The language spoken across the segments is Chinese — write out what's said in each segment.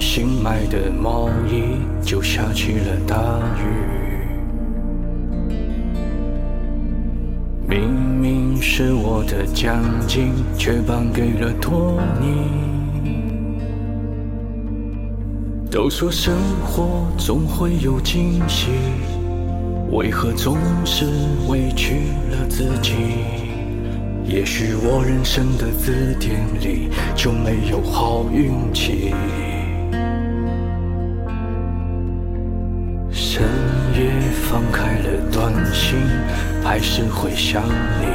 新买的毛衣，就下起了大雨。明明是我的奖金，却颁给了托尼。都说生活总会有惊喜，为何总是委屈了自己？也许我人生的字典里就没有好运气。关心，还是会想你。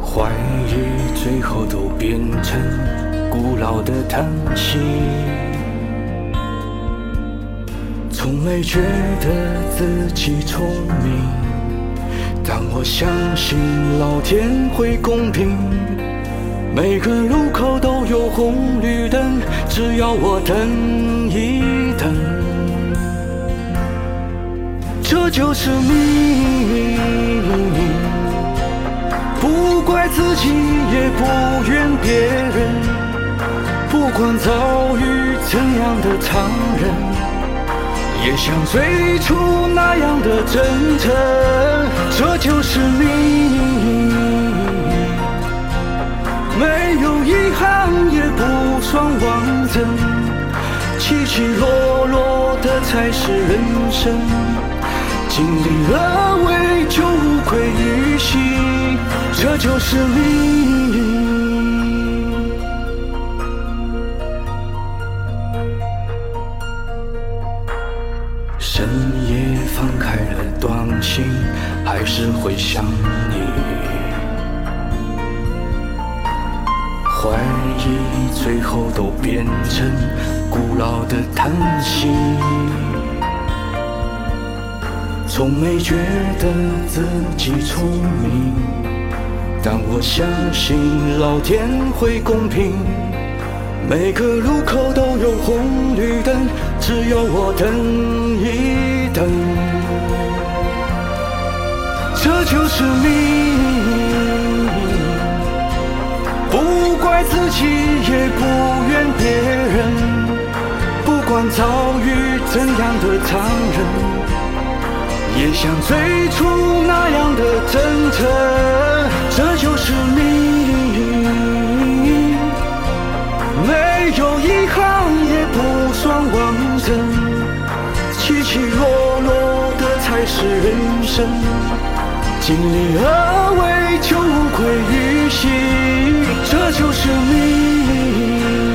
怀疑最后都变成古老的叹息。从没觉得自己聪明，但我相信老天会公平。每个路口都有红绿灯，只要我等一等，这就是命。不怪自己，也不怨别人，不管遭遇怎样的残忍，也像最初那样的真诚，这就是命。没有遗憾，也不算完整，起起落落的才是人生。尽力而为，就无愧于心，这就是命。深夜翻开了短信，还是会想你。怀疑最后都变成古老的叹息。从没觉得自己聪明，但我相信老天会公平。每个路口都有红绿灯，只要我等一等，这就是命。不怪自己，也不怨别人，不管遭遇怎样的残忍，也像最初那样的真诚，这就是命。没有遗憾，也不算完整，起起落落的才是人生。尽力而为，就无愧于心，这就是命。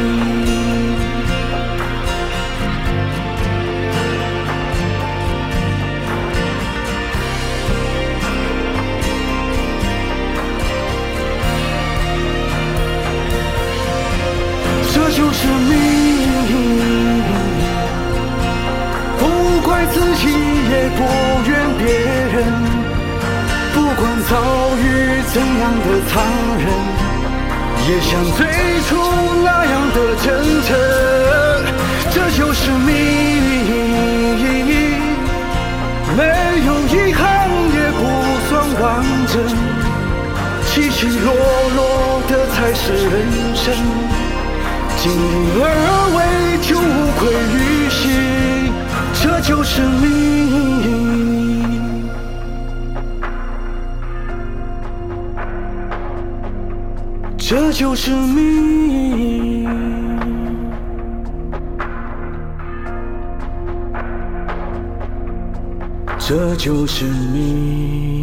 也不怨别人，不管遭遇怎样的残忍，也像最初那样的真诚。这就是命。没有遗憾，也不算完整，起起落落的才是人生。尽力而为，就无愧于心，这就是命。这就是命。这就是命。